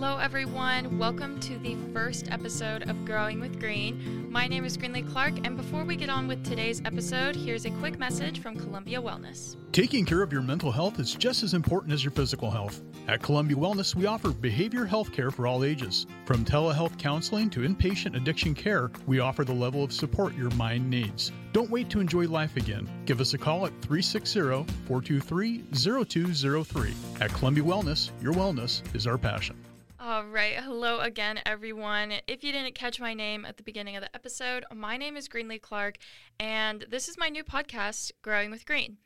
Hello, everyone. Welcome to the first episode of Growing with Green. My name is Greenlee Clark, and before we get on with today's episode, here's a quick message from Columbia Wellness. Taking care of your mental health is just as important as your physical health. At Columbia Wellness, we offer behavior health care for all ages. From telehealth counseling to inpatient addiction care, we offer the level of support your mind needs. Don't wait to enjoy life again. Give us a call at 360 423 0203. At Columbia Wellness, your wellness is our passion. All right. Hello again, everyone. If you didn't catch my name at the beginning of the episode, my name is Greenlee Clark, and this is my new podcast, Growing with Green.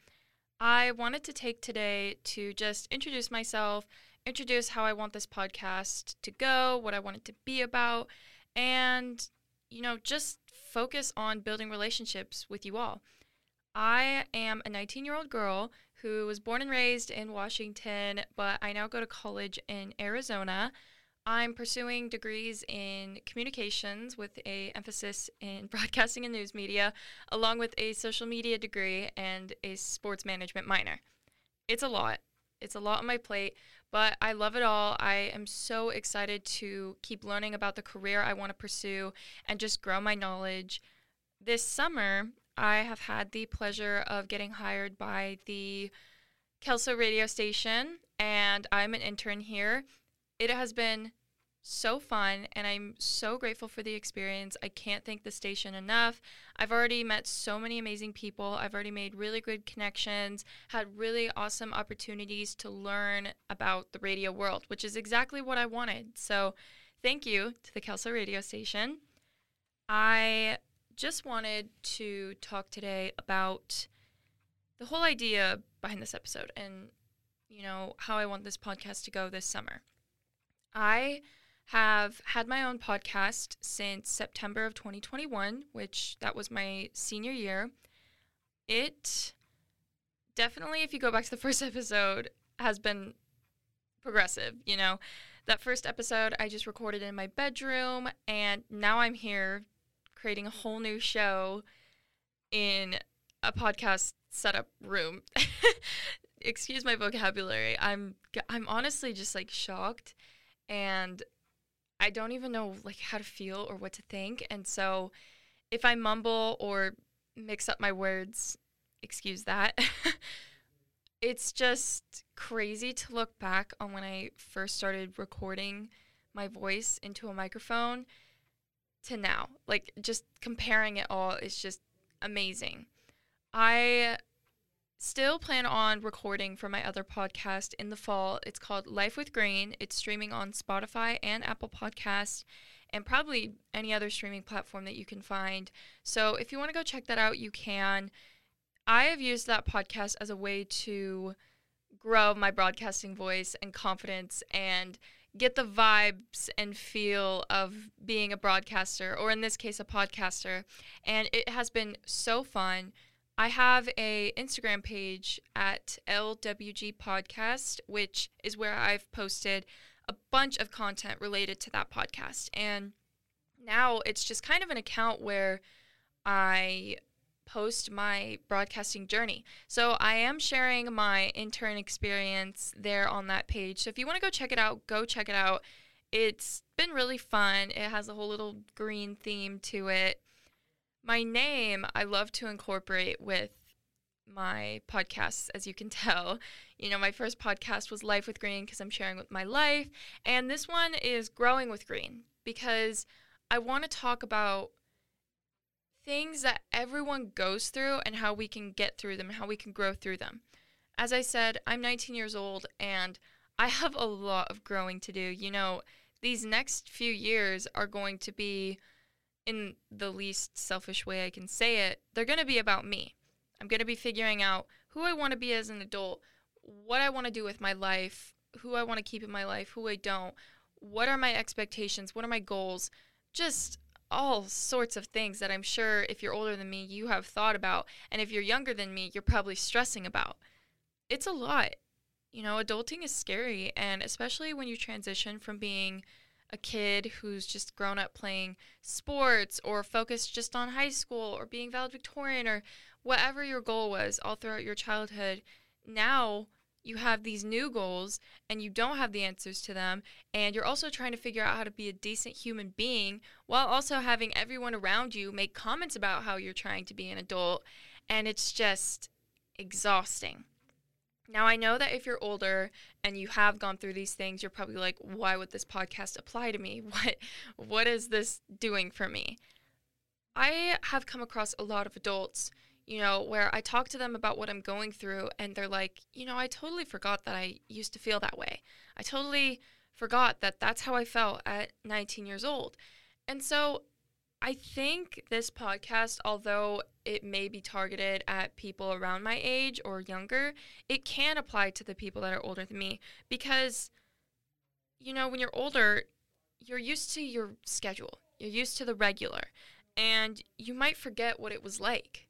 I wanted to take today to just introduce myself, introduce how I want this podcast to go, what I want it to be about, and, you know, just focus on building relationships with you all. I am a 19 year old girl who was born and raised in Washington, but I now go to college in Arizona. I'm pursuing degrees in communications with a emphasis in broadcasting and news media, along with a social media degree and a sports management minor. It's a lot. It's a lot on my plate, but I love it all. I am so excited to keep learning about the career I want to pursue and just grow my knowledge. This summer, I have had the pleasure of getting hired by the Kelso radio station, and I'm an intern here it has been so fun and I'm so grateful for the experience. I can't thank the station enough. I've already met so many amazing people. I've already made really good connections, had really awesome opportunities to learn about the radio world, which is exactly what I wanted. So, thank you to the Kelso radio station. I just wanted to talk today about the whole idea behind this episode and you know how I want this podcast to go this summer. I have had my own podcast since September of 2021, which that was my senior year. It definitely, if you go back to the first episode, has been progressive. You know, that first episode I just recorded in my bedroom, and now I'm here creating a whole new show in a podcast setup room. Excuse my vocabulary. I'm I'm honestly just like shocked and I don't even know like how to feel or what to think. And so if I mumble or mix up my words, excuse that. it's just crazy to look back on when I first started recording my voice into a microphone to now. Like just comparing it all is just amazing. I still plan on recording for my other podcast in the fall. It's called Life with Green. It's streaming on Spotify and Apple Podcasts and probably any other streaming platform that you can find. So if you want to go check that out, you can. I have used that podcast as a way to grow my broadcasting voice and confidence and get the vibes and feel of being a broadcaster or in this case a podcaster and it has been so fun I have a Instagram page at LWG Podcast, which is where I've posted a bunch of content related to that podcast. And now it's just kind of an account where I post my broadcasting journey. So I am sharing my intern experience there on that page. So if you want to go check it out, go check it out. It's been really fun. It has a whole little green theme to it my name I love to incorporate with my podcasts, as you can tell. You know, my first podcast was Life with Green because I'm sharing with my life. And this one is Growing with Green because I want to talk about things that everyone goes through and how we can get through them how we can grow through them. As I said, I'm 19 years old and I have a lot of growing to do. You know, these next few years are going to be in the least selfish way I can say it, they're going to be about me. I'm going to be figuring out who I want to be as an adult, what I want to do with my life, who I want to keep in my life, who I don't, what are my expectations, what are my goals, just all sorts of things that I'm sure if you're older than me, you have thought about. And if you're younger than me, you're probably stressing about. It's a lot. You know, adulting is scary. And especially when you transition from being a kid who's just grown up playing sports or focused just on high school or being valedictorian or whatever your goal was all throughout your childhood, now you have these new goals and you don't have the answers to them and you're also trying to figure out how to be a decent human being while also having everyone around you make comments about how you're trying to be an adult and it's just exhausting. Now, I know that if you're older and you have gone through these things, you're probably like, why would this podcast apply to me? What what is this doing for me? I have come across a lot of adults, you know, where I talk to them about what I'm going through and they're like, you know, I totally forgot that I used to feel that way. I totally forgot that that's how I felt at 19 years old. And so I think this podcast, although it may be targeted at people around my age or younger, it can apply to the people that are older than me because, you know, when you're older, you're used to your schedule, you're used to the regular, and you might forget what it was like.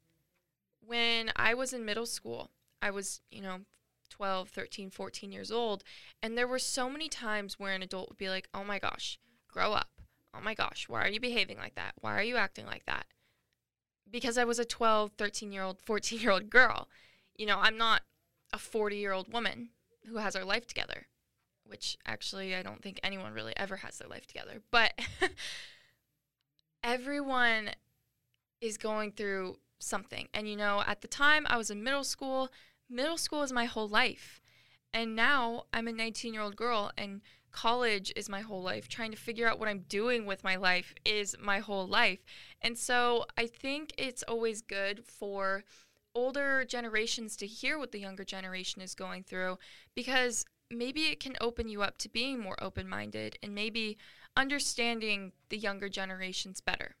When I was in middle school, I was, you know, 12, 13, 14 years old, and there were so many times where an adult would be like, oh my gosh, grow up oh my gosh, why are you behaving like that? Why are you acting like that? Because I was a 12, 13 year old, 14 year old girl. You know, I'm not a 40 year old woman who has her life together, which actually I don't think anyone really ever has their life together. But everyone is going through something. And you know, at the time I was in middle school, middle school is my whole life. And now I'm a 19 year old girl and college is my whole life. Trying to figure out what I'm doing with my life is my whole life. And so I think it's always good for older generations to hear what the younger generation is going through because maybe it can open you up to being more open minded and maybe understanding the younger generations better.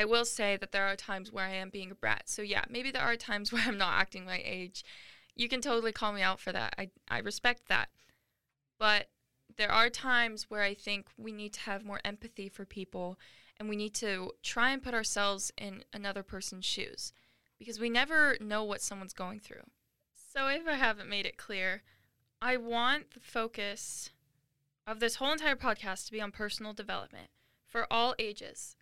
I will say that there are times where I am being a brat. So, yeah, maybe there are times where I'm not acting my age. You can totally call me out for that. I, I respect that. But there are times where I think we need to have more empathy for people and we need to try and put ourselves in another person's shoes because we never know what someone's going through. So, if I haven't made it clear, I want the focus of this whole entire podcast to be on personal development for all ages.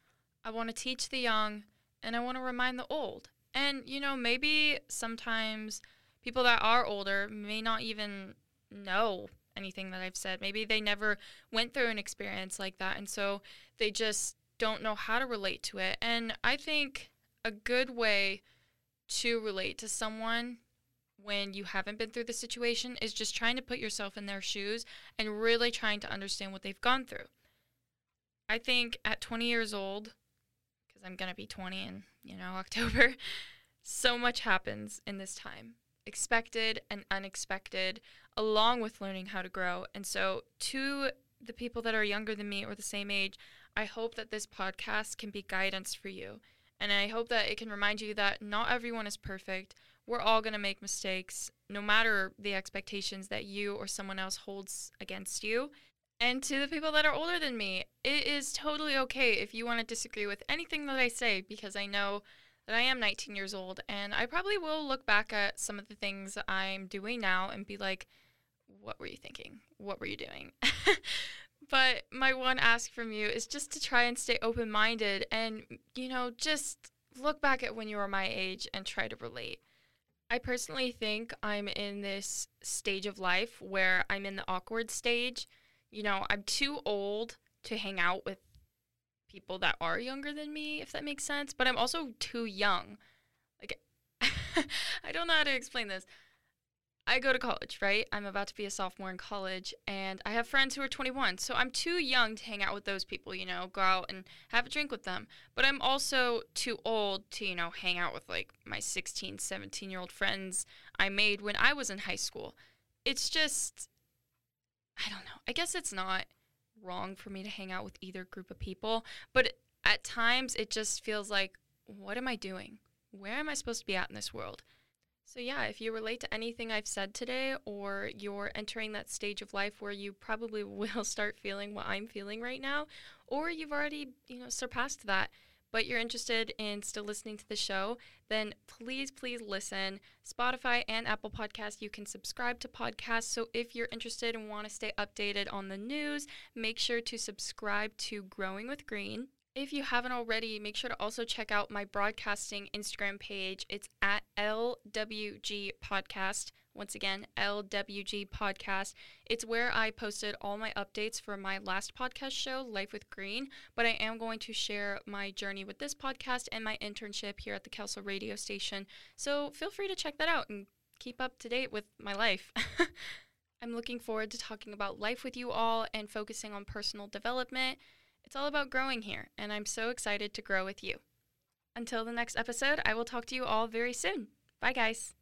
I want to teach the young and I want to remind the old. And, you know, maybe sometimes people that are older may not even know anything that I've said. Maybe they never went through an experience like that. And so they just don't know how to relate to it. And I think a good way to relate to someone when you haven't been through the situation is just trying to put yourself in their shoes and really trying to understand what they've gone through. I think at 20 years old, because I'm going to be 20 in, you know, October, so much happens in this time expected and unexpected, along with learning how to grow. And so, to the people that are younger than me or the same age, I hope that this podcast can be guidance for you. And I hope that it can remind you that not everyone is perfect. We're all going to make mistakes, no matter the expectations that you or someone else holds against you. And to the people that are older than me, it is totally okay if you want to disagree with anything that I say because I know that I am 19 years old and I probably will look back at some of the things I'm doing now and be like, what were you thinking? What were you doing? but my one ask from you is just to try and stay open minded and, you know, just look back at when you were my age and try to relate. I personally think I'm in this stage of life where I'm in the awkward stage. You know, I'm too old to hang out with people that are younger than me, if that makes sense. But I'm also too young. Like, I don't know how to explain this. I go to college, right? I'm about to be a sophomore in college, and I have friends who are 21. So I'm too young to hang out with those people, you know, go out and have a drink with them. But I'm also too old to, you know, hang out with like my 16, 17 year old friends I made when I was in high school. It's just, I don't know. I guess it's not wrong for me to hang out with either group of people. But at times it just feels like, what am I doing? Where am I supposed to be at in this world? So, yeah, if you relate to anything I've said today, or you're entering that stage of life where you probably will start feeling what I'm feeling right now, or you've already, you know, surpassed that, but you're interested in still listening to the show, then please, please listen. Spotify and Apple Podcasts, you can subscribe to podcasts. So if you're interested and want to stay updated on the news, make sure to subscribe to Growing with Green. If you haven't already, make sure to also check out my broadcasting Instagram page. It's at LWG Podcast Once again, LWG Podcast. It's where I posted all my updates for my last podcast show, Life with Green, but I am going to share my journey with this podcast and my internship here at the Kelso radio station. So feel free to check that out and keep up to date with my life. I'm looking forward to talking about life with you all and focusing on personal development. It's all about growing here, and I'm so excited to grow with you. Until the next episode, I will talk to you all very soon. Bye, guys.